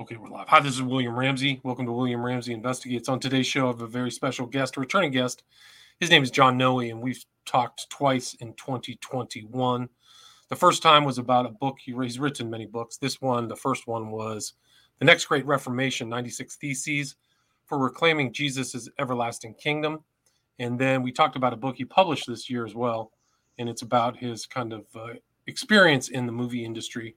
Okay, we're live. Hi, this is William Ramsey. Welcome to William Ramsey Investigates. On today's show, I have a very special guest, a returning guest. His name is John Noe, and we've talked twice in 2021. The first time was about a book. He, he's written many books. This one, the first one, was The Next Great Reformation 96 Theses for Reclaiming Jesus' Everlasting Kingdom. And then we talked about a book he published this year as well. And it's about his kind of uh, experience in the movie industry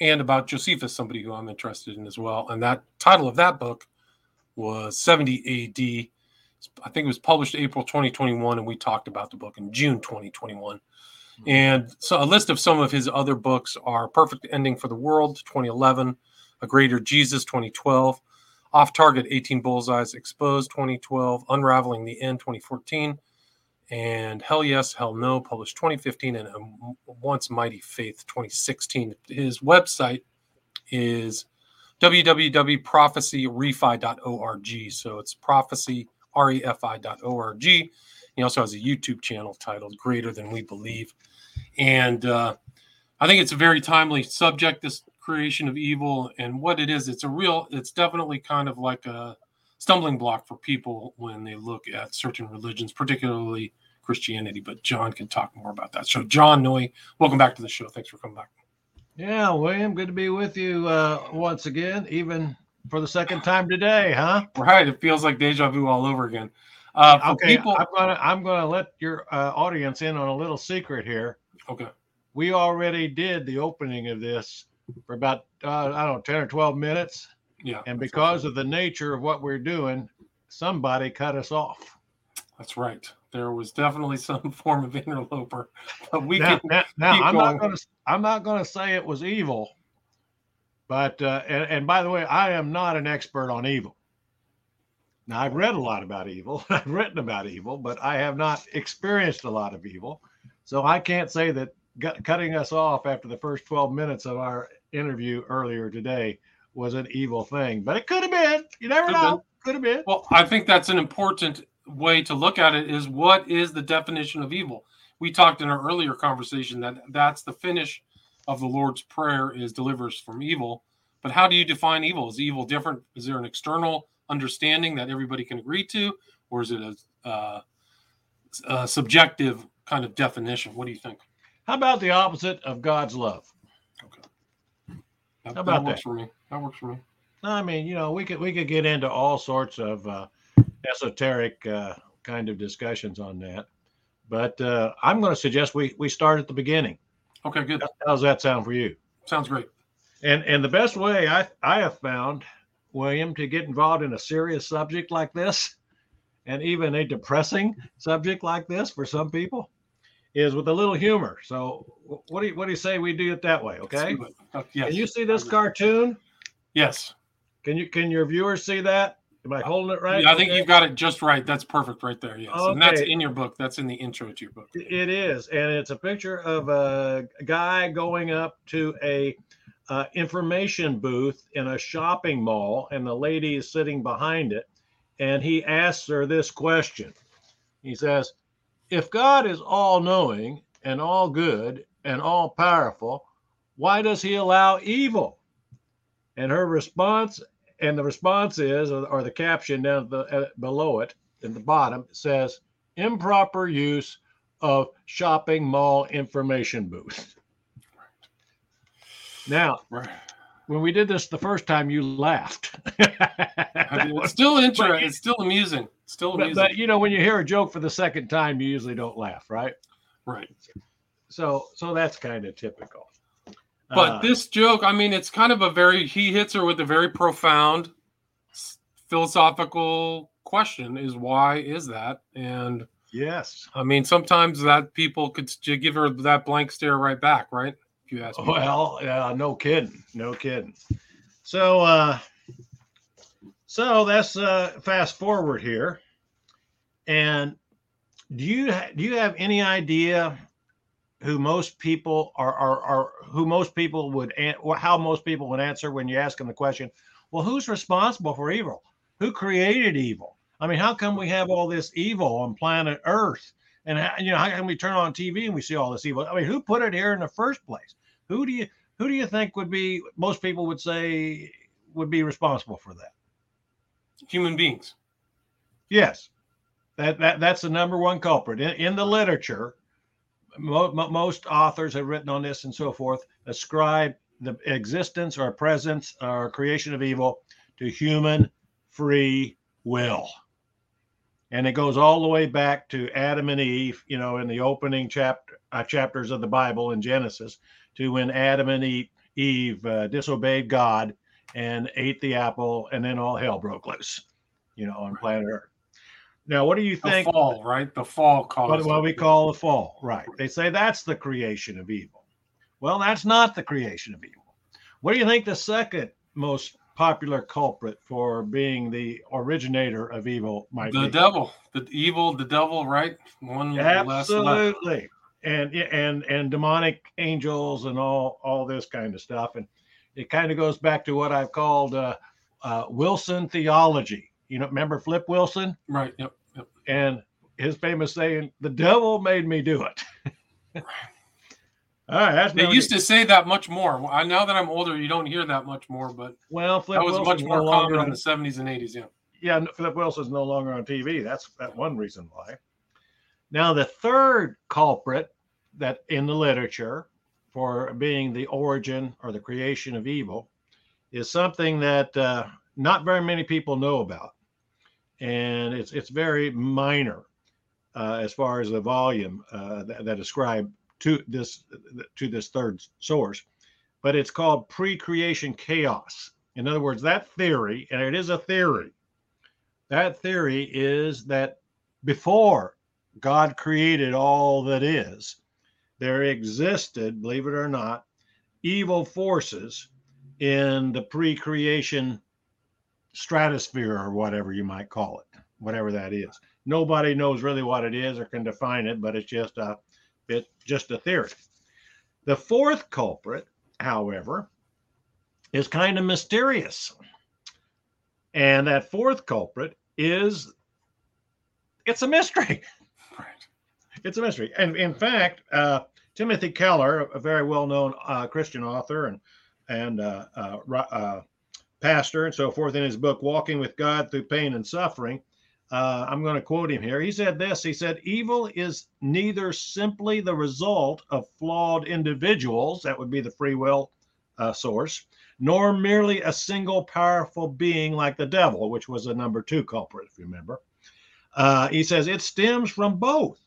and about Josephus, somebody who I'm interested in as well. And that title of that book was 70 AD. I think it was published April 2021, and we talked about the book in June 2021. Mm-hmm. And so a list of some of his other books are Perfect Ending for the World, 2011, A Greater Jesus, 2012, Off Target 18 Bullseyes Exposed, 2012, Unraveling the End, 2014, and Hell Yes, Hell No, published 2015, and Once Mighty Faith 2016. His website is www.prophecyrefi.org. So it's prophecyrefi.org. He also has a YouTube channel titled Greater Than We Believe. And uh, I think it's a very timely subject, this creation of evil and what it is. It's a real, it's definitely kind of like a stumbling block for people when they look at certain religions, particularly Christianity, but John can talk more about that. So, John Noe, welcome back to the show. Thanks for coming back. Yeah, William, good to be with you uh, once again, even for the second time today, huh? Right. It feels like deja vu all over again. Uh, okay, people... I'm gonna I'm gonna let your uh, audience in on a little secret here. Okay. We already did the opening of this for about uh, I don't know ten or twelve minutes. Yeah. And because right. of the nature of what we're doing, somebody cut us off. That's right there was definitely some form of interloper. But we now, now, now I'm going. not going to I'm not going to say it was evil, but uh, and, and by the way, I am not an expert on evil. Now I've read a lot about evil, I've written about evil, but I have not experienced a lot of evil, so I can't say that cutting us off after the first 12 minutes of our interview earlier today was an evil thing. But it could have been. You never could know. Been. Could have been. Well, I think that's an important way to look at it is what is the definition of evil? We talked in our earlier conversation that that's the finish of the Lord's prayer is deliver us from evil. But how do you define evil? Is evil different? Is there an external understanding that everybody can agree to, or is it a, uh, a subjective kind of definition? What do you think? How about the opposite of God's love? Okay. That, how about that works that? for me. That works for me. I mean, you know, we could we could get into all sorts of uh, esoteric uh, kind of discussions on that. But uh, I'm going to suggest we we start at the beginning. Okay, good. How, How's that sound for you? Sounds great. And and the best way I I have found, William, to get involved in a serious subject like this, and even a depressing subject like this for some people, is with a little humor. So what do you what do you say we do it that way? Okay. Uh, yes. Can you see this cartoon? Yes. Can you can your viewers see that? Am I holding it right? Yeah, I think you've got it just right. That's perfect right there. Yes. Okay. And that's in your book. That's in the intro to your book. It is. And it's a picture of a guy going up to a uh, information booth in a shopping mall, and the lady is sitting behind it. And he asks her this question. He says, If God is all knowing and all good and all powerful, why does he allow evil? And her response and the response is, or, the caption down the, uh, below it in the bottom says, improper use of shopping mall information booth. Now, right. when we did this the first time, you laughed. it's still interesting. It's still amusing. It's Still amusing. But, but, you know, when you hear a joke for the second time, you usually don't laugh, right? Right. So, so that's kind of typical. But uh, this joke, I mean, it's kind of a very he hits her with a very profound philosophical question: is why is that? And yes, I mean, sometimes that people could give her that blank stare right back, right? If you ask me. Well, yeah, no kidding, no kidding. So, uh, so that's uh, fast forward here, and do you do you have any idea who most people are, are, are who most people would or how most people would answer when you ask them the question well who's responsible for evil who created evil i mean how come we have all this evil on planet earth and you know how can we turn on tv and we see all this evil i mean who put it here in the first place who do you who do you think would be most people would say would be responsible for that? Human beings. Yes, that, that that's the number one culprit in, in the literature. Mo, mo, most authors have written on this and so forth. Ascribe the existence or presence or creation of evil to human free will. And it goes all the way back to Adam and Eve, you know, in the opening chapter uh, chapters of the Bible in Genesis, to when Adam and Eve, Eve uh, disobeyed God and ate the apple, and then all hell broke loose, you know, on planet Earth. Now, what do you think? The fall, right? The fall caused What, what we call the fall, right? They say that's the creation of evil. Well, that's not the creation of evil. What do you think the second most popular culprit for being the originator of evil might the be? The devil, the evil, the devil, right? One. Absolutely. And and and demonic angels and all all this kind of stuff. And it kind of goes back to what I've called uh, uh, Wilson theology. You know, remember Flip Wilson? Right. Yep. Yep. And his famous saying, "The devil made me do it." All right, that's They used to say that much more. I now that I'm older, you don't hear that much more, but well, Flip that was Wilson's much more no common in the 70s and 80s. Yeah. yeah, Flip Wilson's no longer on TV. That's that one reason why. Now, the third culprit that in the literature for being the origin or the creation of evil is something that uh, not very many people know about, and it's it's very minor uh, as far as the volume uh, that, that ascribe to this to this third source, but it's called pre-creation chaos. In other words, that theory, and it is a theory, that theory is that before God created all that is, there existed, believe it or not, evil forces in the pre creation stratosphere or whatever you might call it, whatever that is. Nobody knows really what it is or can define it, but it's just a it's just a theory. The fourth culprit, however, is kind of mysterious. And that fourth culprit is it's a mystery. Right. It's a mystery. And in fact, uh, Timothy Keller, a very well-known uh, Christian author and and uh, uh, uh, pastor and so forth, in his book "Walking with God Through Pain and Suffering," uh, I'm going to quote him here. He said this. He said, "Evil is neither simply the result of flawed individuals, that would be the free will uh, source, nor merely a single powerful being like the devil, which was the number two culprit, if you remember." Uh, he says it stems from both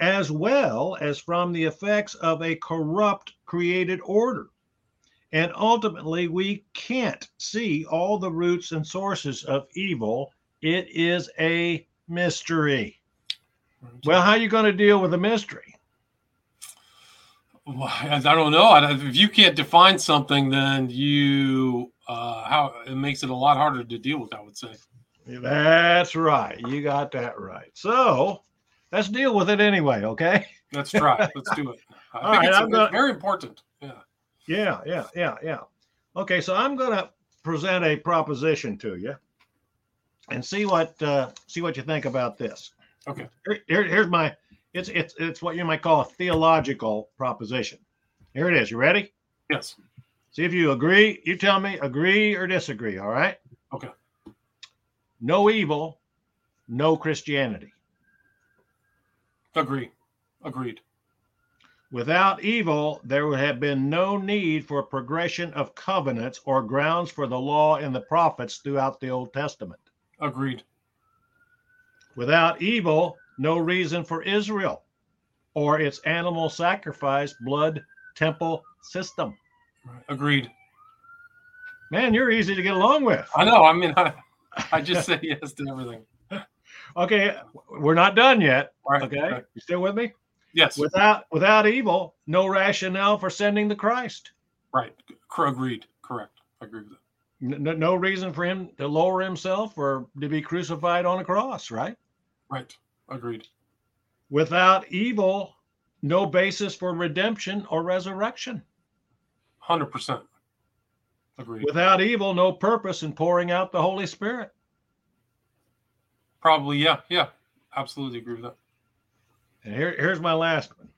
as well as from the effects of a corrupt created order. And ultimately, we can't see all the roots and sources of evil. It is a mystery. Well, how are you going to deal with a mystery? Well, I don't know. If you can't define something, then you uh, how it makes it a lot harder to deal with. I would say. That's right. You got that right. So let's deal with it anyway, okay? Let's try. Let's do it. I All think right, it's, gonna- very important. Yeah. Yeah, yeah, yeah, yeah. Okay, so I'm going to present a proposition to you, and see what uh, see what you think about this. Okay. Here, here- here's my. It's it's it's what you might call a theological proposition. Here it is. You ready? Yes. See if you agree. You tell me agree or disagree. All right. Okay. No evil, no Christianity. Agree. Agreed. Without evil, there would have been no need for progression of covenants or grounds for the law and the prophets throughout the Old Testament. Agreed. Without evil, no reason for Israel or its animal sacrifice blood temple system. Agreed. Man, you're easy to get along with. I know. I mean, I, I just say yes to everything. Okay, we're not done yet. Right. Okay, right. you still with me? Yes. Without without evil, no rationale for sending the Christ. right. Agreed. Correct. I agree with that. No, no reason for him to lower himself or to be crucified on a cross, right? Right. Agreed. Without evil, no basis for redemption or resurrection. Hundred percent. Agreed. Without evil, no purpose in pouring out the Holy Spirit. Probably. Yeah. Yeah. Absolutely agree with that. And here, here's my last one.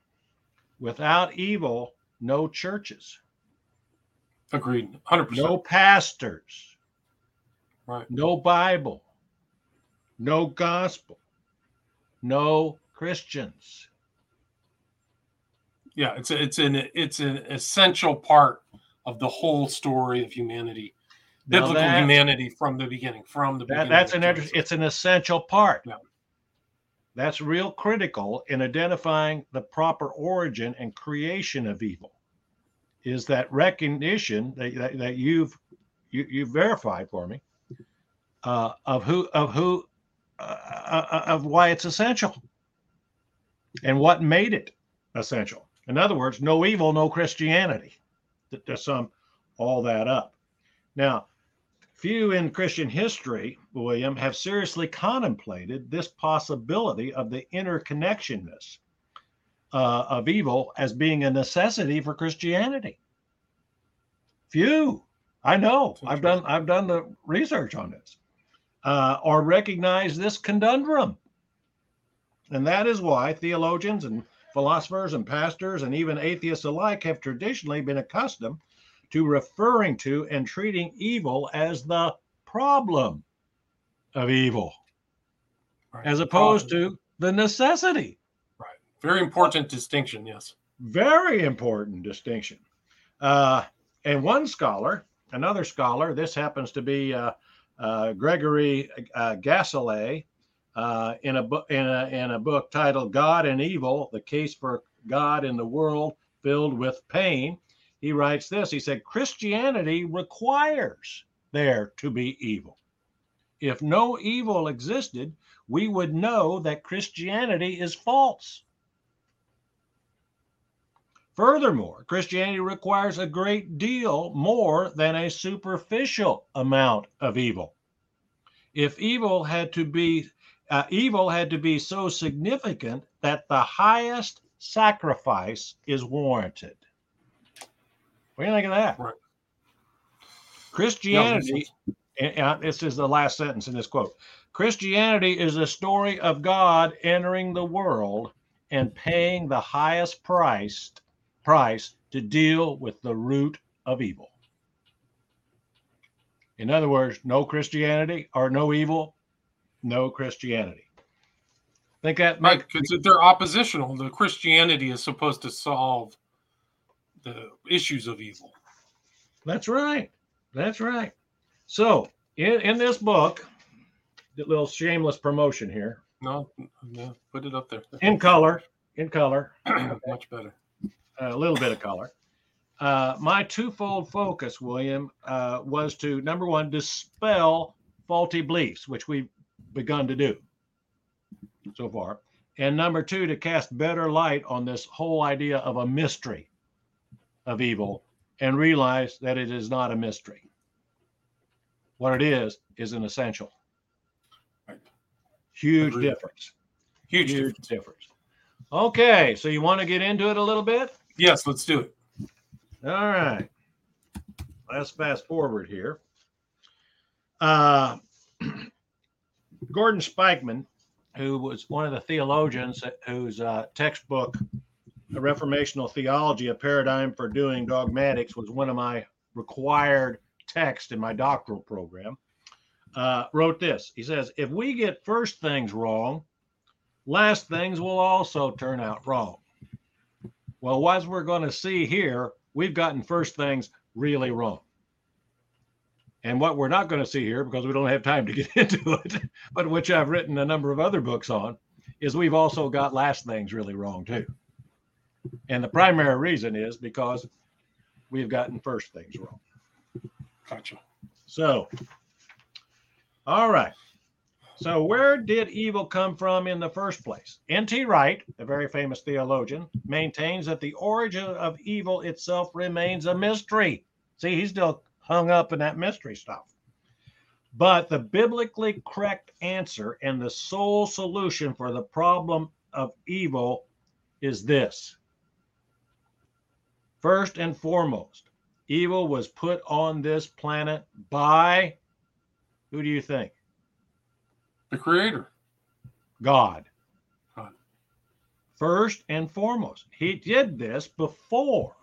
Without evil, no churches, Agreed. 100%. no pastors, Right. No Bible. No gospel. No Christians. Yeah, it's a, it's an it's an essential part of the whole story of humanity, Now biblical humanity from the beginning. From the That, beginning, that's an inter- it's an essential part. Yeah. That's real critical in identifying the proper origin and creation of evil. Is that recognition that, that, that you've you, you've verified for me uh, of who of who uh, uh, of why it's essential and what made it essential. In other words, no evil, no Christianity. To, to sum all that up. Now, Few in Christian history, William, have seriously contemplated this possibility of the interconnectionness uh, of evil as being a necessity for Christianity. Few, I know. I've done. I've done the research on this, uh, or recognize this conundrum, and that is why theologians and philosophers and pastors and even atheists alike have traditionally been accustomed to referring to and treating evil as the problem of evil, Right. as opposed to the necessity. Right. Very important distinction. Yes. Very important distinction. Uh, and one scholar, another scholar, this happens to be uh, uh, Gregory uh, Ganssle, uh, in a book in a, in a book titled "God and Evil: The Case for God in the World Filled with Pain." He writes this. He said, "Christianity requires there to be evil. If no evil existed, we would know that Christianity is false." Furthermore, Christianity requires a great deal more than a superficial amount of evil. If evil had to be uh, evil had to be so significant that the highest sacrifice is warranted. What do you think of that? Right. Christianity, and- this is the last sentence in this quote. Christianity is the story of God entering the world and paying the highest price price to deal with the root of evil. In other words, no Christianity or no evil, no Christianity. Think that Right, make because they're oppositional. The Christianity is supposed to solve the issues of evil. That's right. That's right. So in, in this book, a little shameless promotion here, No, no, put it up there. in color, in color, Much better. a little bit of color. Uh, my twofold focus, William, uh, was to number one, dispel faulty beliefs, which we've begun to do so far. And number two, to cast better light on this whole idea of a mystery of evil and realize that it is not a mystery. What it is, is an essential. Right. Huge Agreed. difference. Huge. Huge difference. difference. Okay, so you want to get into it a little bit? Yes, let's do it. All right. Let's fast forward here. Uh, Gordon Spykman, who was one of the theologians whose uh, textbook, The Reformational Theology, a Paradigm for Doing Dogmatics, was one of my required texts in my doctoral program, uh, wrote this. He says, If we get first things wrong, last things will also turn out wrong. Well, as we're going to see here, we've gotten first things really wrong. And what we're not going to see here, because we don't have time to get into it, but which I've written a number of other books on, is we've also got last things really wrong too. And the primary reason is because we've gotten first things wrong. Gotcha. So, all right. So, where did evil come from in the first place? N.T. Wright, a very famous theologian, maintains that the origin of evil itself remains a mystery. See, he's still hung up in that mystery stuff. But the biblically correct answer and the sole solution for the problem of evil is this. First and foremost, evil was put on this planet by who do you think? The Creator. God. God. First and foremost, he did this before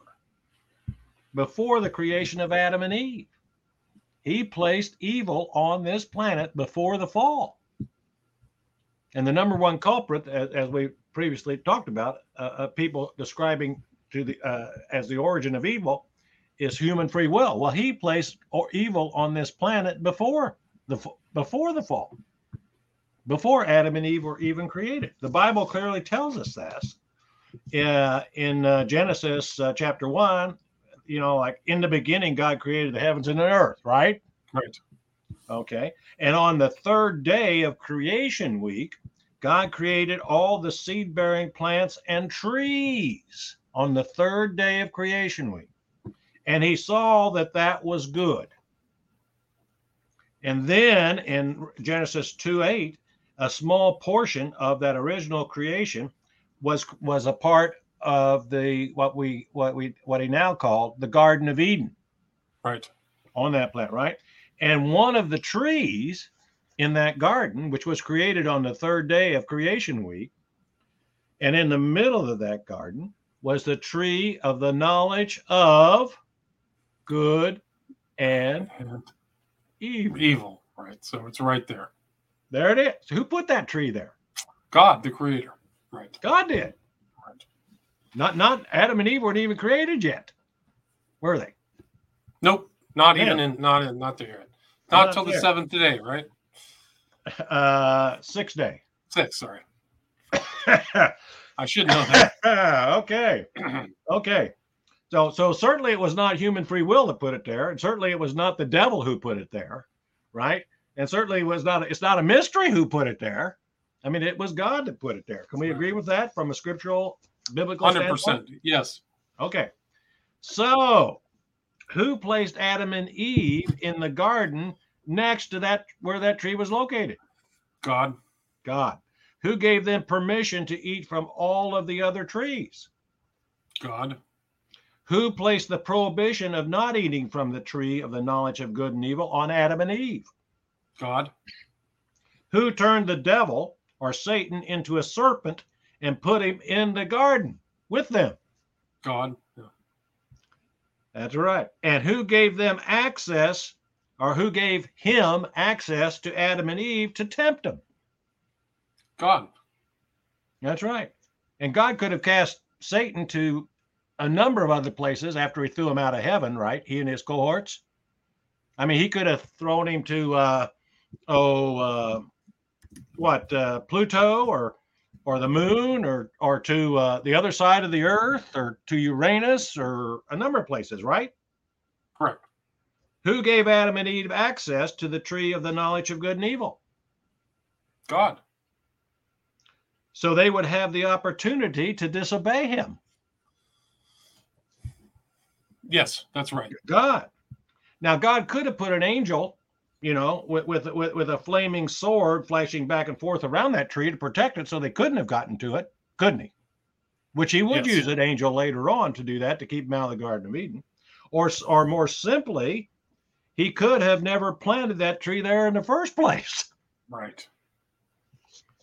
before the creation of Adam and Eve. he placed evil on this planet before the fall. And the number one culprit, as, as we previously talked about, uh, uh, people describing to the uh, as the origin of evil, is human free will. Well, he placed or evil on this planet before the before the fall, before Adam and Eve were even created. The Bible clearly tells us this. Uh, in uh, Genesis uh, chapter one, you know, like in the beginning, God created the heavens and the earth, right? Right. Okay. And on the third day of creation week, God created all the seed bearing plants and trees on the third day of creation week. And he saw that that was good. And then in Genesis 2 8, a small portion of that original creation was was a part of the what we what we what he now called the Garden of Eden. Right. On that planet, right? And one of the trees in that garden, which was created on the third day of creation week, and in the middle of that garden was the tree of the knowledge of good and evil. Evil. Right. So it's right there. There it is. Who put that tree there? God, the creator. Right. God did. Right. Not not Adam and Eve weren't even created yet. Were they? Nope. Not Yeah. even in not in not there yet. Not Not till the seventh day, right? Uh six day. Six, sorry. I should know that. okay. Okay. So so certainly it was not human free will that put it there, and certainly it was not the devil who put it there, right? And certainly it was not it's not a mystery who put it there. I mean, it was God that put it there. Can we agree with that from a scriptural biblical Hundred standpoint? percent. Yes. Okay. So, who placed Adam and Eve in the garden next to that where that tree was located? God. God. Who gave them permission to eat from all of the other trees? God. Who placed the prohibition of not eating from the tree of the knowledge of good and evil on Adam and Eve? God. Who turned the devil or Satan into a serpent and put him in the garden with them? God. Yeah. That's right. And who gave them access or who gave him access to Adam and Eve to tempt them? God. That's right. And God could have cast Satan to a number of other places after he threw him out of heaven, right? He and his cohorts. I mean, he could have thrown him to, uh, oh, uh, what, uh, Pluto or or the moon or or to uh, the other side of the earth or to Uranus or a number of places, right? Correct. Who gave Adam and Eve access to the tree of the knowledge of good and evil? God. So they would have the opportunity to disobey him. Yes, that's right. God. Now, God could have put an angel, you know, with, with with with a flaming sword flashing back and forth around that tree to protect it, so they couldn't have gotten to it, couldn't he? Which he would Yes. use an angel later on to do that to keep him out of the Garden of Eden, or or more simply, he could have never planted that tree there in the first place. Right.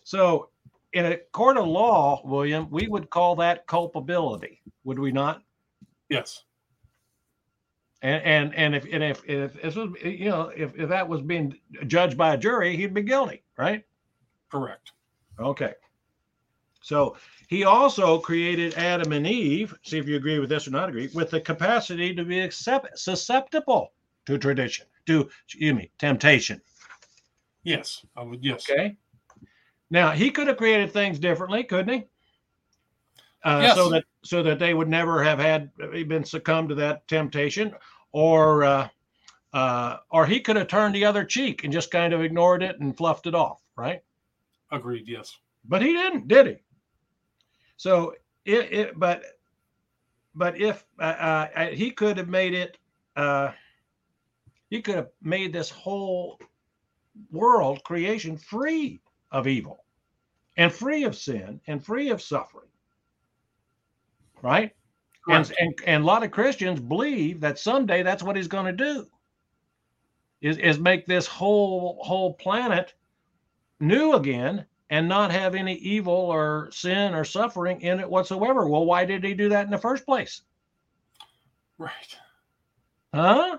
So, in a court of law, William, we would call that culpability, would we not? Yes. And and and if and if if this was you know if, if that was being judged by a jury, he'd be guilty, right? Correct. Okay. So he also created Adam and Eve. See if you agree with this or not agree with the capacity to be accept, susceptible to tradition, to excuse me, temptation. Yes. I would. Yes. Okay. Now he could have created things differently, couldn't he? Uh, Yes. So that so that they would never have had been succumbed to that temptation, or uh, uh, or he could have turned the other cheek and just kind of ignored it and fluffed it off, right? Agreed. Yes. But he didn't, did he? So it, it but but if uh, uh, he could have made it, uh, he could have made this whole world creation free of evil and free of sin and free of suffering. Right? And, and and a lot of Christians believe that someday that's what he's going to do. Is is make this whole whole planet new again and not have any evil or sin or suffering in it whatsoever. Well, why did he do that in the first place? Right. Huh?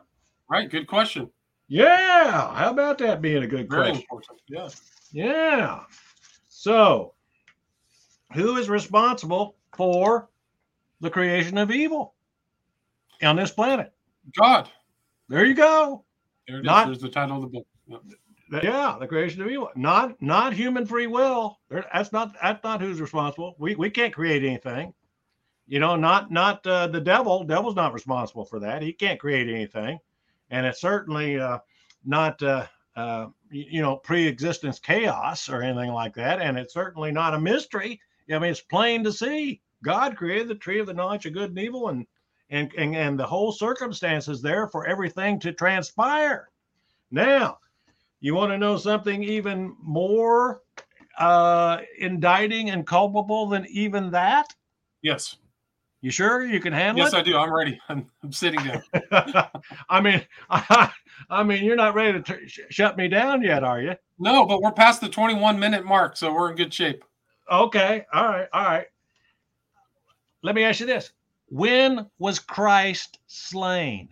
Right. Good question. Yeah. How about that being a good Very question? important. Yeah. Yeah. So, who is responsible for the creation of evil on this planet? God. There you go. There it is. Not- There's the title of the book. Yep. Yeah, the creation of evil. Not not human free will. That's not that's not who's responsible. We we can't create anything. You know, not not uh, the devil. Devil's not responsible for that. He can't create anything, and it's certainly uh, not uh, uh, you know pre-existence chaos or anything like that. And it's certainly not a mystery. I mean, it's plain to see. God created the tree of the knowledge of good and evil, and and and, and the whole circumstances there for everything to transpire. Now, you want to know something even more uh, indicting and culpable than even that? Yes. You sure you can handle Yes, it? Yes, I do. I'm ready. I'm, I'm sitting down. I mean, I, mean, you're not ready to t- sh- shut me down yet, are you? No, but we're past the 21 minute mark, so we're in good shape. Okay, all right, all right. Let me ask you this: When was Christ slain?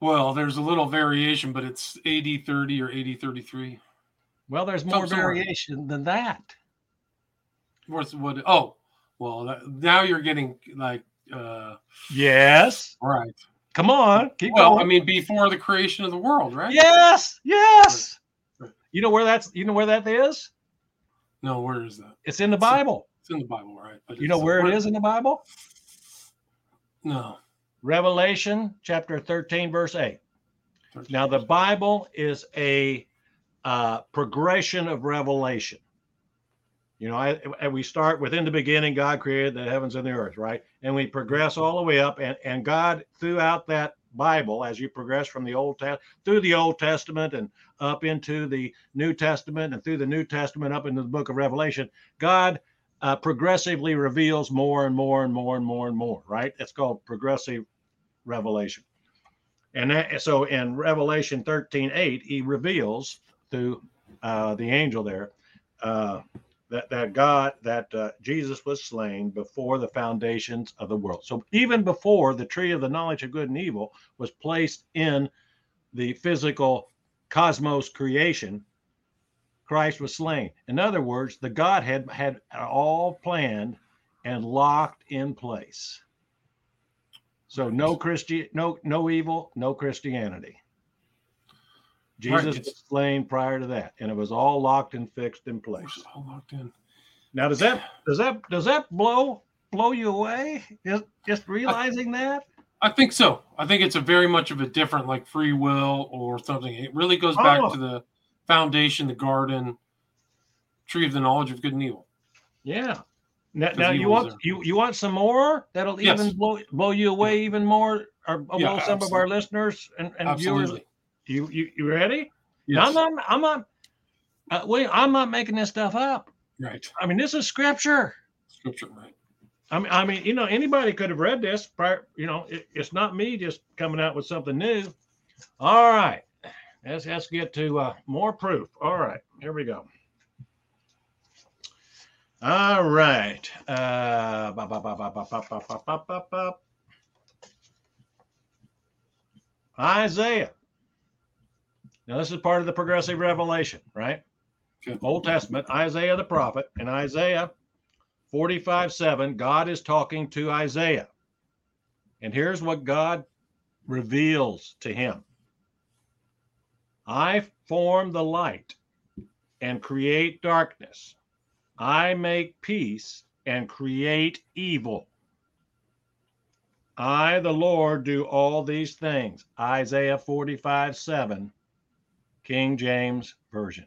Well, there's a little variation, but it's AD 30 or AD 33. Well, there's more somewhere. variation than that. What's what? Oh, well, that, now you're getting like, uh, Yes. right. Come on, keep Well, going. I mean, before the creation of the world, right? yes, yes. Right. You know where that's you know where that is? No, where is that? It's in the It's Bible. It's in the Bible, right? But You know where it is in the Bible? No. Revelation chapter 13, verse 8. Now, the Bible is a uh, progression of revelation. You know, I, and we start within the beginning, God created the heavens and the earth, right? And we progress all the way up, and, and God, throughout that Bible, as you progress from the Old Testament through the Old Testament and up into the New Testament, and through the New Testament up into the book of Revelation, God uh, progressively reveals more and more and more and more and more, right? It's called progressive revelation. And that, so in Revelation 13 8, he reveals through uh, the angel there uh, that, that God, that uh, Jesus was slain before the foundations of the world. So even before the tree of the knowledge of good and evil was placed in the physical cosmos creation, Christ was slain. In other words, the Godhead had all planned and locked in place. So no Christian, no no evil, no Christianity. Jesus Right, was slain prior to that, and it was all locked and fixed in place. All locked in. Now, does that does that does that blow blow you away? Just just realizing that? I think so. I think it's a very much of a different, like free will or something. It really goes oh. back Oh. to the foundation, the garden, tree of the knowledge of good and evil. Yeah. Now, now you want there. you you want some more that'll Yes. even blow blow you away even more, or blow Yeah, some of our listeners and, and viewers. You you, you ready? Yes. I'm not. I'm not. Uh, I'm not making this stuff up. Right. I mean, this is scripture. Scripture, right. I mean, I mean, you know, anybody could have read this. Prior, you know, it, it's not me just coming out with something new. All right, let's let's get to uh, more proof. All right, here we go. All right. Uh, Isaiah now, this is part of the progressive revelation, right? Old Testament, Isaiah the prophet, and Isaiah 45 7, God is talking to Isaiah. And here's what God reveals to him I form the light and create darkness. I make peace and create evil. I, the Lord, do all these things. Isaiah 45 7, King James Version.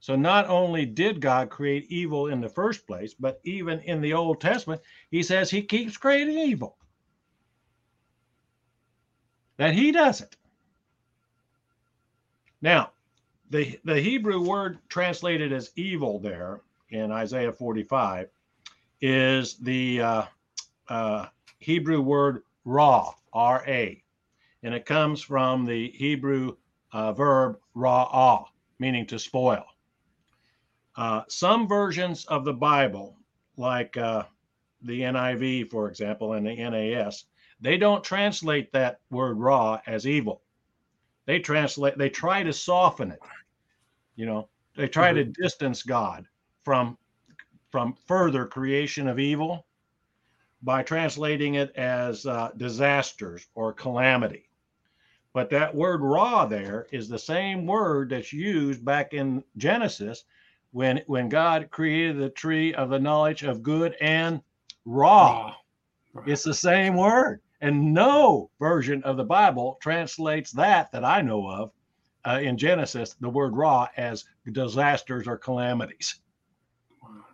So not only did God create evil in the first place, but even in the Old Testament, he says he keeps creating evil. That he doesn't. Now, the, the Hebrew word translated as evil there in Isaiah 45 is the uh, uh, Hebrew word ra, R A. And it comes from the Hebrew uh, verb ra'ah, meaning to spoil. Uh, some versions of the Bible, like uh, the NIV, for example, and the NAS, they don't translate that word ra as evil. they translate, they try to soften it. You know, they try mm-hmm. to distance God from from further creation of evil by translating it as uh, disasters or calamity. But that word ra there is the same word that's used back in Genesis when when God created the tree of the knowledge of good and ra. It's the same word. And no version of the Bible translates that that I know of uh, in Genesis, the word ra as disasters or calamities.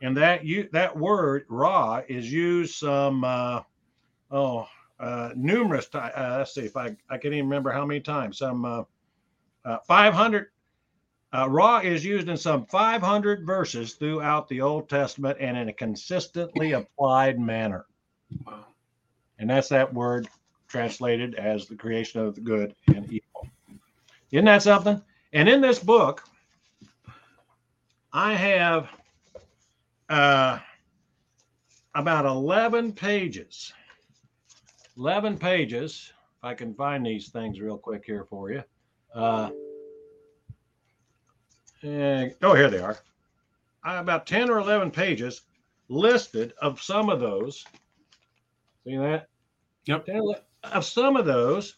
And that you that word ra is used some uh, oh uh, numerous times. Uh, let's see if I I can even remember how many times. Some uh, uh, 500. Uh, ra is used in some 500 verses throughout the Old Testament and in a consistently applied manner. Wow. And that's that word translated as the creation of the good and evil. Isn't that something? And in this book, I have uh, about 11 pages. 11 pages. If I can find these things real quick here for you. Uh, and, oh, here they are. about 10 or 11 pages listed of some of those. See that? Yep. Of some of those,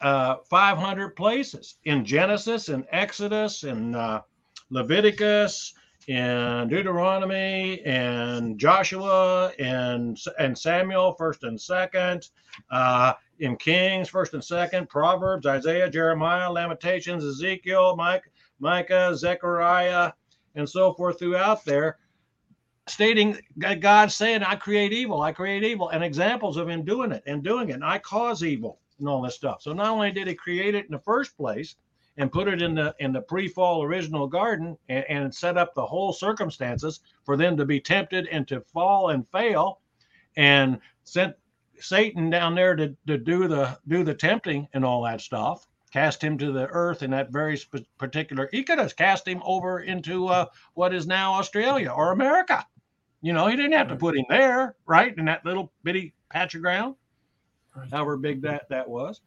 uh, 500 places in Genesis and Exodus and uh, Leviticus and Deuteronomy and Joshua and and Samuel first and second, uh, in Kings first and second, Proverbs, Isaiah, Jeremiah, Lamentations, Ezekiel, Mike, Micah, Zechariah, and so forth throughout there, stating God saying, "I create evil, I create evil," and examples of Him doing it and doing it. And I cause evil and all this stuff. So not only did He create it in the first place and put it in the in the pre-fall original garden and, and set up the whole circumstances for them to be tempted and to fall and fail. And sent satan down there to, to do the do the tempting and all that stuff cast him to the earth in that very sp- particular he could have cast him over into uh, what is now australia or america. You know he didn't have to put him there right in that little bitty patch of ground however big that that was.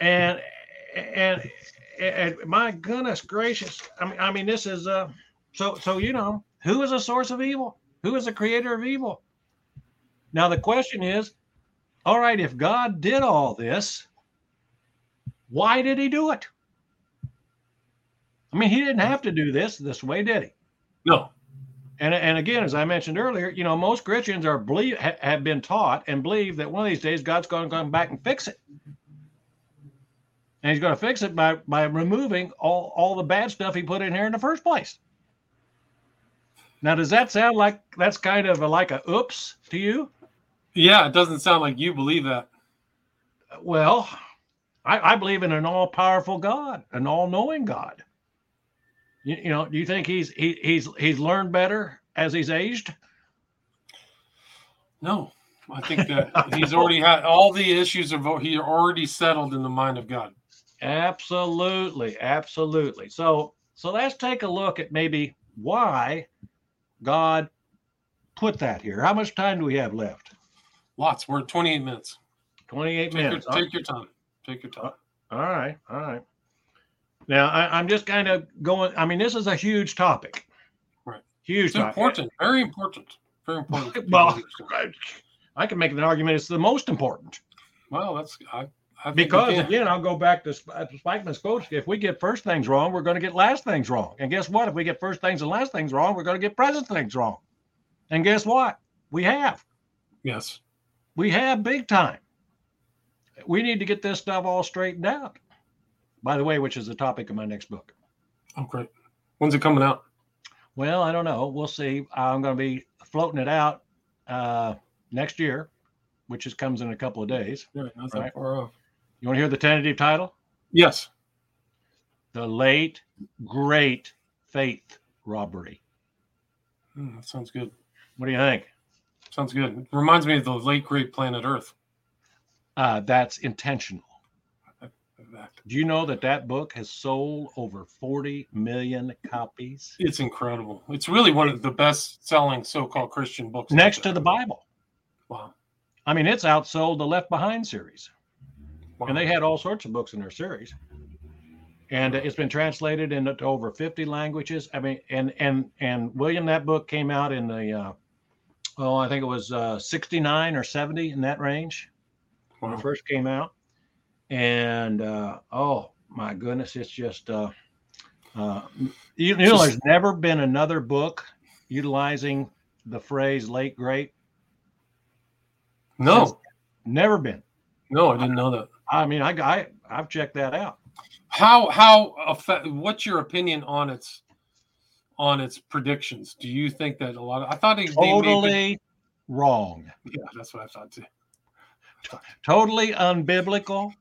And and and my goodness gracious, I mean, I mean, this is uh, so so you know, who is a source of evil? Who is the creator of evil? Now the question is, all right, if God did all this, why did He do it? I mean, He didn't have to do this this way, did He? No. And, and again, as I mentioned earlier, you know, most Christians are believe have been taught and believe that one of these days God's going to come back and fix it and he's going to fix it by by removing all all the bad stuff he put in here in the first place. Now, does that sound like that's kind of a, like a oops to you? Yeah, it doesn't sound like you believe that. Well, I, I believe in an all-powerful God, an all-knowing God. You, you know, do you think he's he, he's he's learned better as he's aged? No, I think that he's already had all the issues of he already settled in the mind of God. Absolutely, absolutely. So so let's take a look at maybe why God put that here. How much time do we have left? Lots. We're at 28 minutes. 28 take minutes. Your, take your time. Take your time. All right. All right. Now I, am just kind of going. I mean, this is a huge topic. Right. Huge. It's topic. important. Very important. Very important. well, I can make an argument it's the most important. Well, that's I, because again, I'll go back to Spykman's quote. If we get first things wrong, we're going to get last things wrong. And guess what? If we get first things and last things wrong, we're going to get present things wrong. And guess what? We have. Yes. We have big time. We need to get this stuff all straightened out. By the way, which is the topic of my next book. Oh, great. When's it coming out? Well, I don't know. We'll see. I'm going to be floating it out uh, next year, which just comes in a couple of days. Yeah, not right? far off. You want to hear the tentative title? Yes. The late great faith robbery. Mm, that sounds good. What do you think? Sounds good. It reminds me of the late great planet Earth. Uh, that's intentional. Do you know that that book has sold over 40 million copies? It's incredible. It's really one of the best selling so called Christian books. Next to the Bible. Wow. I mean, it's outsold the Left Behind series. Wow. And they had all sorts of books in their series. and it's been translated into over 50 languages. I mean, and and and William, that book came out in the uh, oh, I think it was uh, 69 or 70 in that range when it first came out. And uh, oh my goodness, it's just uh, uh, you, you know, there's never been another book utilizing the phrase "late great." No, Never been. No, I didn't know that. I mean, I, I I've checked that out. How how what's your opinion on its on its predictions? Do you think that a lot of I thought they, they made good- Totally wrong. yeah, that's what I thought too. Totally unbiblical,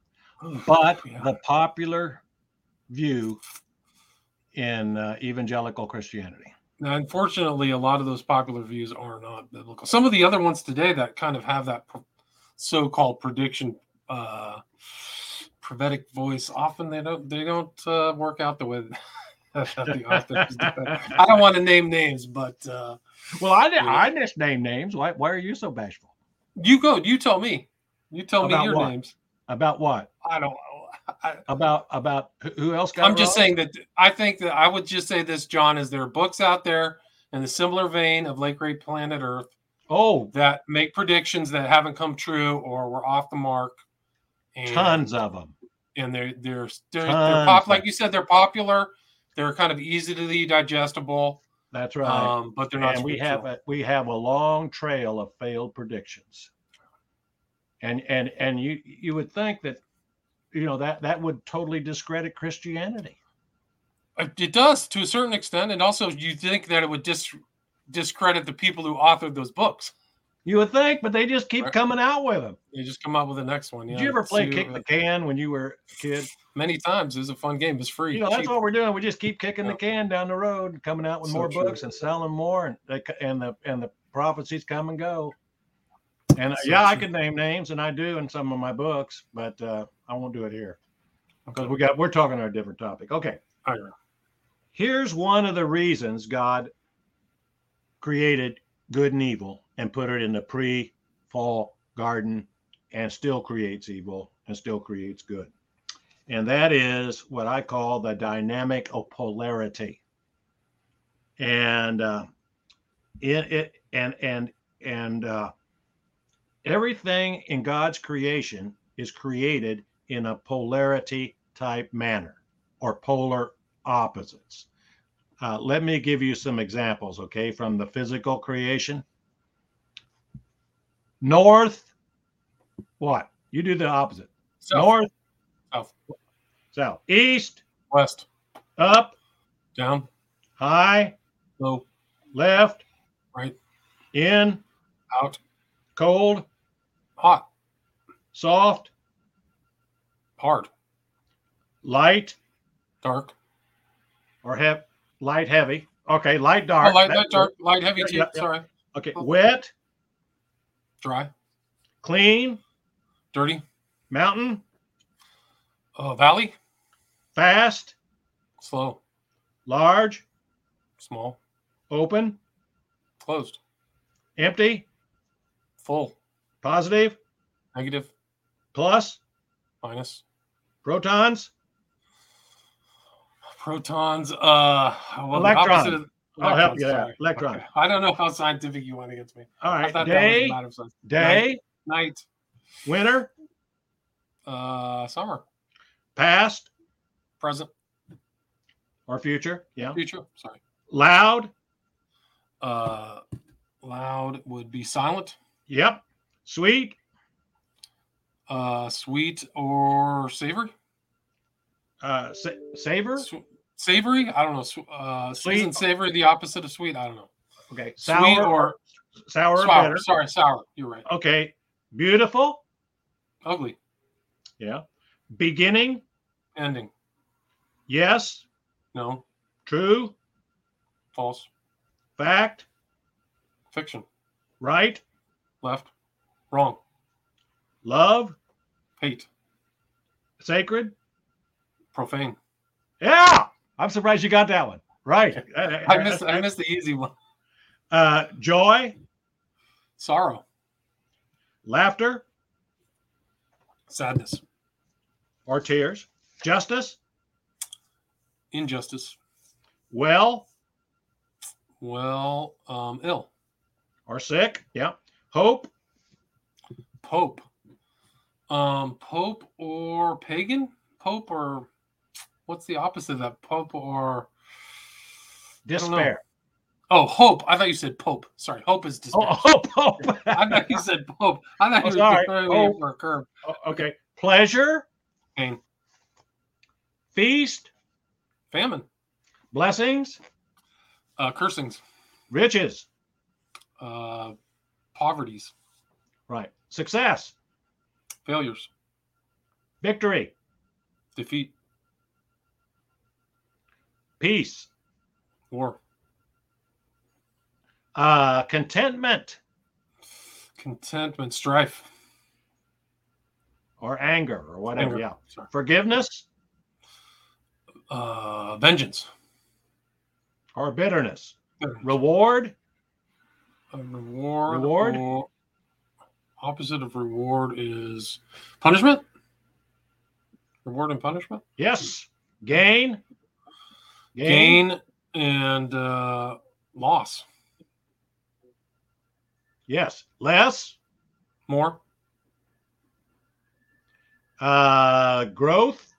but Yeah. the popular view in uh, evangelical Christianity. Now, unfortunately, a lot of those popular views are not biblical. Some of the other ones today that kind of have that so-called prediction, uh, prophetic voice, often they don't they don't uh, work out the way that the authors do. I don't want to name names, but uh, Well, I, Yeah. I just name names. Why, why are you so bashful? you go. You tell me. You tell me your what? names. About what? I don't. I, About about who- else got? I'm just saying that I think that I would just say this, John, is there are books out there in the similar vein of Late Great Planet Earth Oh, that make predictions that haven't come true or were off the mark. And, tons of them. and they're they're they're, they're pop like you said they're popular. They're kind of easily digestible, That's right. um, but they're not. and we have a, we have a long trail of failed predictions. And and and you you would think that you know that that would totally discredit Christianity. It does to a certain extent, and also you think that it would dis- discredit the people who authored those books. You would think, but they just keep Right. coming out with them. They just come out with the next one. Yeah. Did you ever play See, kick the can when you were a kid? Many times. It was a fun game. It's free. You know, that's what we're doing. We just keep kicking Yeah. the can down the road, and coming out with So more true. books and selling more, and they, and the and the prophecies come and go. And uh, So yeah, I true. could name names, and I do in some of my books, but uh, I won't do it here because we got we're talking on a different topic. Okay, I here's one of the reasons God created good and evil and put it in the pre-fall garden, and still creates evil and still creates good and that is what I call the dynamic of polarity. And uh, it, it and and and uh, everything in God's creation is created in a polarity type manner or polar opposites. Uh, let me give you some examples, okay, from the physical creation. North, what? You do the opposite. South, North, South. south, east, west, up, down, high, low, left, right, in, out, cold, hot, soft, hard, light, dark. or have light, heavy. Okay, light, Oh, dark. light, That- light, dark, light, heavy too. yeah, yeah. Sorry. Okay, wet, Dry, clean, dirty. mountain, Uh, valley, fast, slow, large, small, open, closed, empty, full, positive, negative, plus, minus. protons, Protons. Uh, well, the opposite of- I'll help you there. sorry. Electron. Okay. I don't know how scientific you want to get to me. All I right, thought that was day, a matter of science. day, Night, winter, uh, summer, past, present, or future. Yeah. future. Sorry. Loud. Uh, loud would be silent. Yep. Sweet. Uh, sweet or savory. Uh, sa- savor. Sw- savory. I don't know. Uh, Sweet. sweet and savory. The opposite of sweet. I don't know. Okay. Sweet Sour or sour or sour. Sorry, sour. You're right. Okay. Beautiful. Ugly. Yeah. Beginning. Ending. Yes. No. True. False. Fact. Fiction. Right. Left. Wrong. Love. Hate. Sacred. Profane. Yeah. I'm surprised you got that one. Right. I missed. I missed the easy one. Uh, joy. Sorrow. Laughter. Sadness. Or tears. Justice. Injustice. Well Well, um, ill. or sick. Yeah. Hope. Pope. Um, Pope or pagan? Pope or what's the opposite of that? Pope or. Despair. oh, hope. I thought you said Pope. Sorry, hope is despair. Oh, hope. Hope. I thought you said Pope. I thought Oh, you were throwing Oh. for a curve. Oh, okay. Pleasure. Pain. Feast. Famine. Blessings. Uh, cursings. Riches. Uh, poverties. Right. Success. Failures. Victory. Defeat. Peace. War. Uh, contentment Contentment. Strife. or anger or whatever. Anger. Yeah. Sorry. Forgiveness Uh, vengeance. or bitterness. Bitterness. Reward. A reward. Reward? or- opposite of reward is punishment. Reward and punishment. Yes. Gain. Gain and uh, loss. Yes. Less. More. Uh, growth.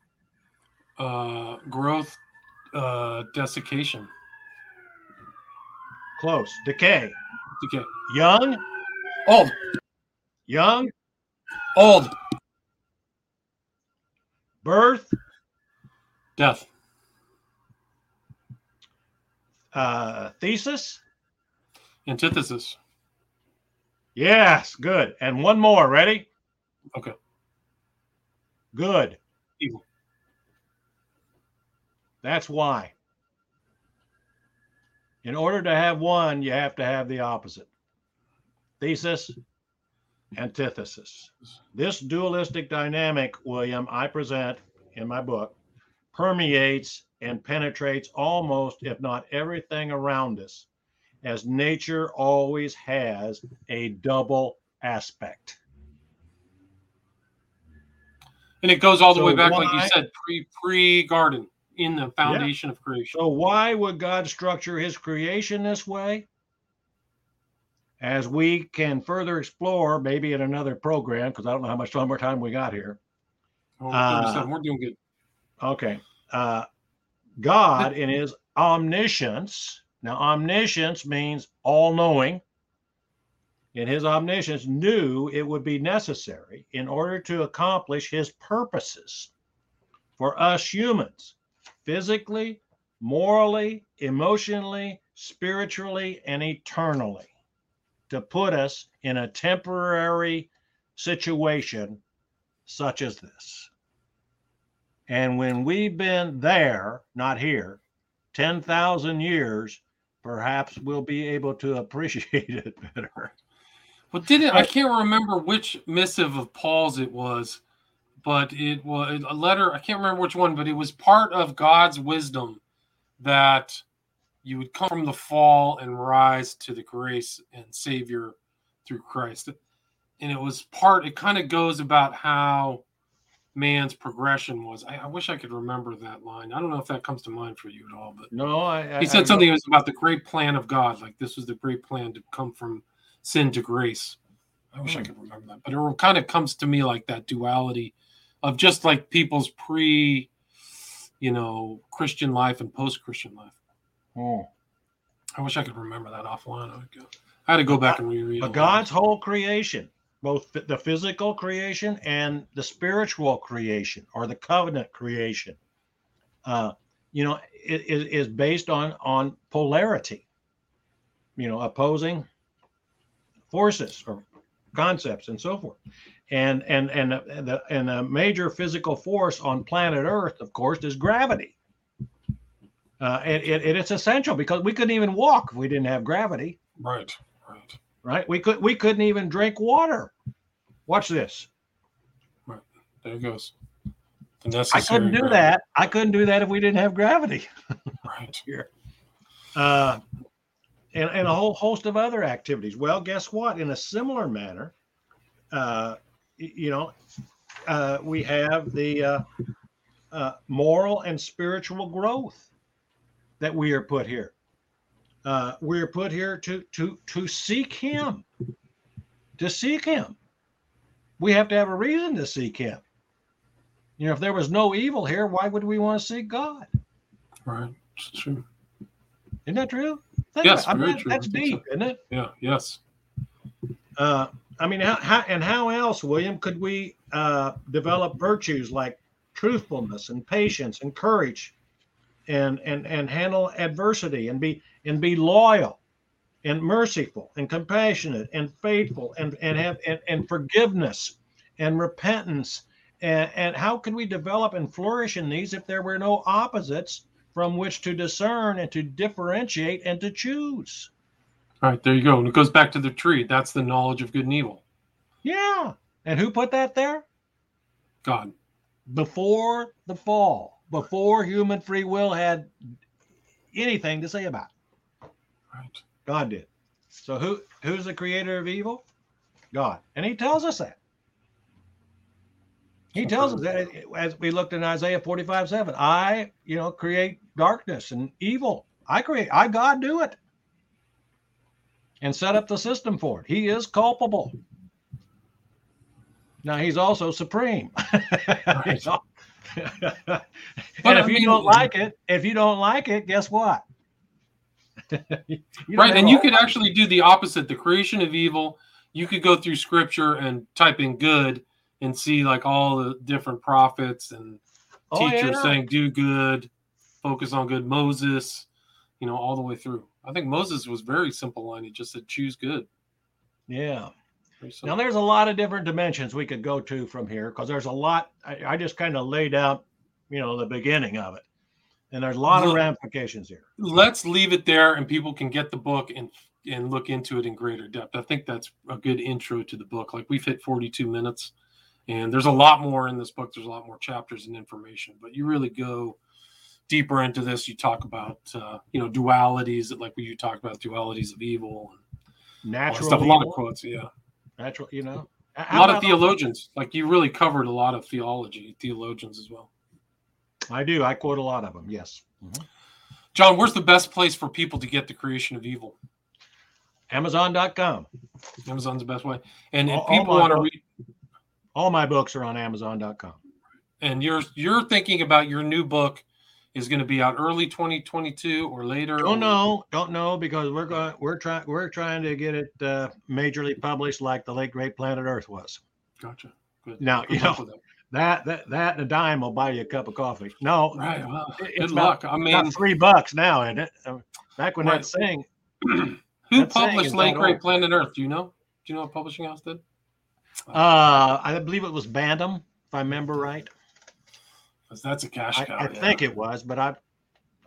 Uh, growth. Uh, desiccation. Close. Decay. Decay. Young. Old. Young. Old. Birth. Death. Uh, thesis. Antithesis. Yes. Good. And one more. Ready? Okay. Good. Evil. That's why. In order to have one, you have to have the opposite. Thesis, antithesis. This dualistic dynamic, William, I present in my book, permeates and penetrates almost, if not everything around us, as nature always has a double aspect. And it goes all the So way back, like you said, pre pre garden in the foundation of creation. So, why would God structure his creation this way? As we can further explore, maybe in another program, because I don't know how much more time we got here. Oh, Uh, We're doing good. Okay. Uh, God, in his omniscience, now omniscience means all knowing. In his omniscience, knew it would be necessary in order to accomplish his purposes for us humans, physically, morally, emotionally, spiritually, and eternally, to put us in a temporary situation such as this. And when we've been there, not here, 10,000 years, perhaps we'll be able to appreciate it better. Well, did it? I can't remember which missive of Paul's it was, but it was a letter. I can't remember which one, but it was part of God's wisdom that you would come from the fall and rise to the grace and Savior through Christ. And it was part. It kind of goes about how man's progression was. I, I wish I could remember that line. I don't know if that comes to mind for you at all, but No, I. he said I- something that was about the great plan of God. Like this was the great plan to come from sin to grace. I wish I Hmm. could remember that, but it kind of comes to me like that duality of just like people's pre, you know, Christian life and post-Christian life. Oh. I wish I could remember that offline. I, I had to go back and reread. But God's whole creation, both the- the physical creation and the spiritual creation or the covenant creation, uh, you know, is, is based on on polarity. You know, opposing forces or concepts and so forth. And and and the and a major physical force on planet Earth, of course, is gravity. Uh, and, and and it's essential because we couldn't even walk if we didn't have gravity right, right. right? We could we couldn't even drink water. Watch this. Right. There it goes. The I couldn't do gravity. that. I couldn't do that if we didn't have gravity. Right. Here. Uh, and, and a whole host of other activities. Well, guess what? In a similar manner, uh, you know, uh, we have the uh, uh, moral and spiritual growth that we are put here. Uh, we are put here to to to seek Him, to seek Him. We have to have a reason to seek Him. You know, if there was no evil here, why would we want to seek God? Right. It's true. Isn't that true? Think Yes. I mean. That's deep, isn't it? Yeah. Yes. Uh, I mean, how, how and how else, William, could we uh, develop virtues like truthfulness and patience and courage, and and and handle adversity and be and be loyal, and merciful and compassionate and faithful and and have and, and forgiveness and repentance and and how could we develop and flourish in these if there were no opposites from which to discern and to differentiate and to choose? All right. There you go. And it goes back to the tree. That's the knowledge of good and evil. Yeah. And who put that there? God. before the fall, before human free will had anything to say about it. Right. God did. So who who's the creator of evil? God. And he tells us that. He tells us that as we looked in Isaiah 45, 7. I, you know, create darkness and evil. I create, I God do it. And set up the system for it. He is culpable. Now he's also supreme. And if you don't like it, if you don't like it, guess what? Right. And you could actually do the opposite. The creation of evil. You could go through scripture and type in good and see like all the different prophets and Oh, teachers yeah. saying do good, focus on good. Moses, you know, all the way through. I think Moses was very simple line. He just said choose good. Yeah. Now there's a lot of different dimensions we could go to from here because there's a lot. I, I just kind of laid out, you know, the beginning of it, and there's a lot of ramifications here. Let's leave it there, and people can get the book and and look into it in greater depth. I think that's a good intro to the book. Like we've hit 42 minutes, and there's a lot more in this book. There's a lot more chapters and information, but you really go deeper into this. You talk about uh, you know dualities, like you talked about dualities of evil and Natural, stuff. A lot of quotes, yeah. natural, you know, A lot of theologians, like you really covered a lot of theology, theologians as well. I do. I quote a lot of them. Yes. John, where's the best place for people to get the creation of evil? Amazon.com. Amazon's the best way. And if All- people want to book- read, All my books are on Amazon.com. and you're you're thinking about your new book is going to be out early 2022 or later. Don't or- know, don't know because we're going, we're trying, we're trying to get it uh, majorly published like the late great Planet Earth was. Gotcha. Good. Now, Good you know, that. That that and a dime will buy you a cup of coffee. No, Right. Well, it's about- luck. I about mean, three bucks now, isn't it? Back when Right. that thing, who published Late not Great. Planet Earth? Do you know? Do you know what publishing house did? uh, I believe it was Bantam, if I remember right. that's a cash I, cow. I yeah. think it was, but I,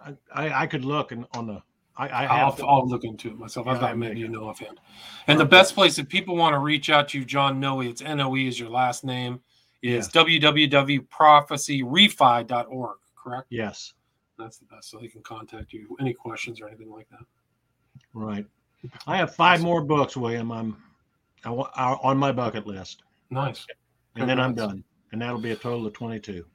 I, I, I could look and on the. I, I I'll, to- I'll look into it myself. I Yeah, thought maybe you know offhand. And the best place if people want to reach out to you, John Noe, it's N O E is your last name, is www.prophecyrefi.org, correct? yes, That's the best. So they can contact you. Any questions or anything like that. right. I have five more books, William. I'm, I, are on my bucket list, Nice. and then I'm done, and that'll be a total of twenty-two.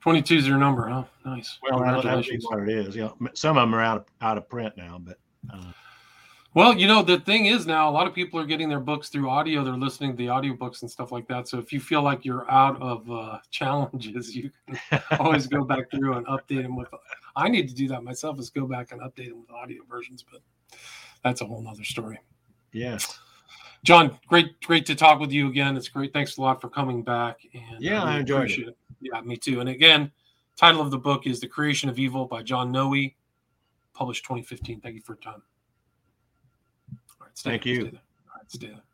22 is your number, huh? Nice. Well, be what it is. Know, some of them are out of, out of print now, but uh, Well, you know, the thing is now a lot of people are getting their books through audio. They're listening to the audiobooks and stuff like that. So if you feel like you're out of uh, challenges, you can always go back through and update them with. I need to do that myself is go back and update them with audio versions, but that's a whole nother story. Yes. John, great, great to talk with you again. It's great. Thanks a lot for coming back. And Yeah, I really enjoyed it. it. Yeah, me too. And again, title of the book is The Creation of Evil by John Noe, published 2015. Thank you for your time. Right, Thank you. Stay there. All right, stay there.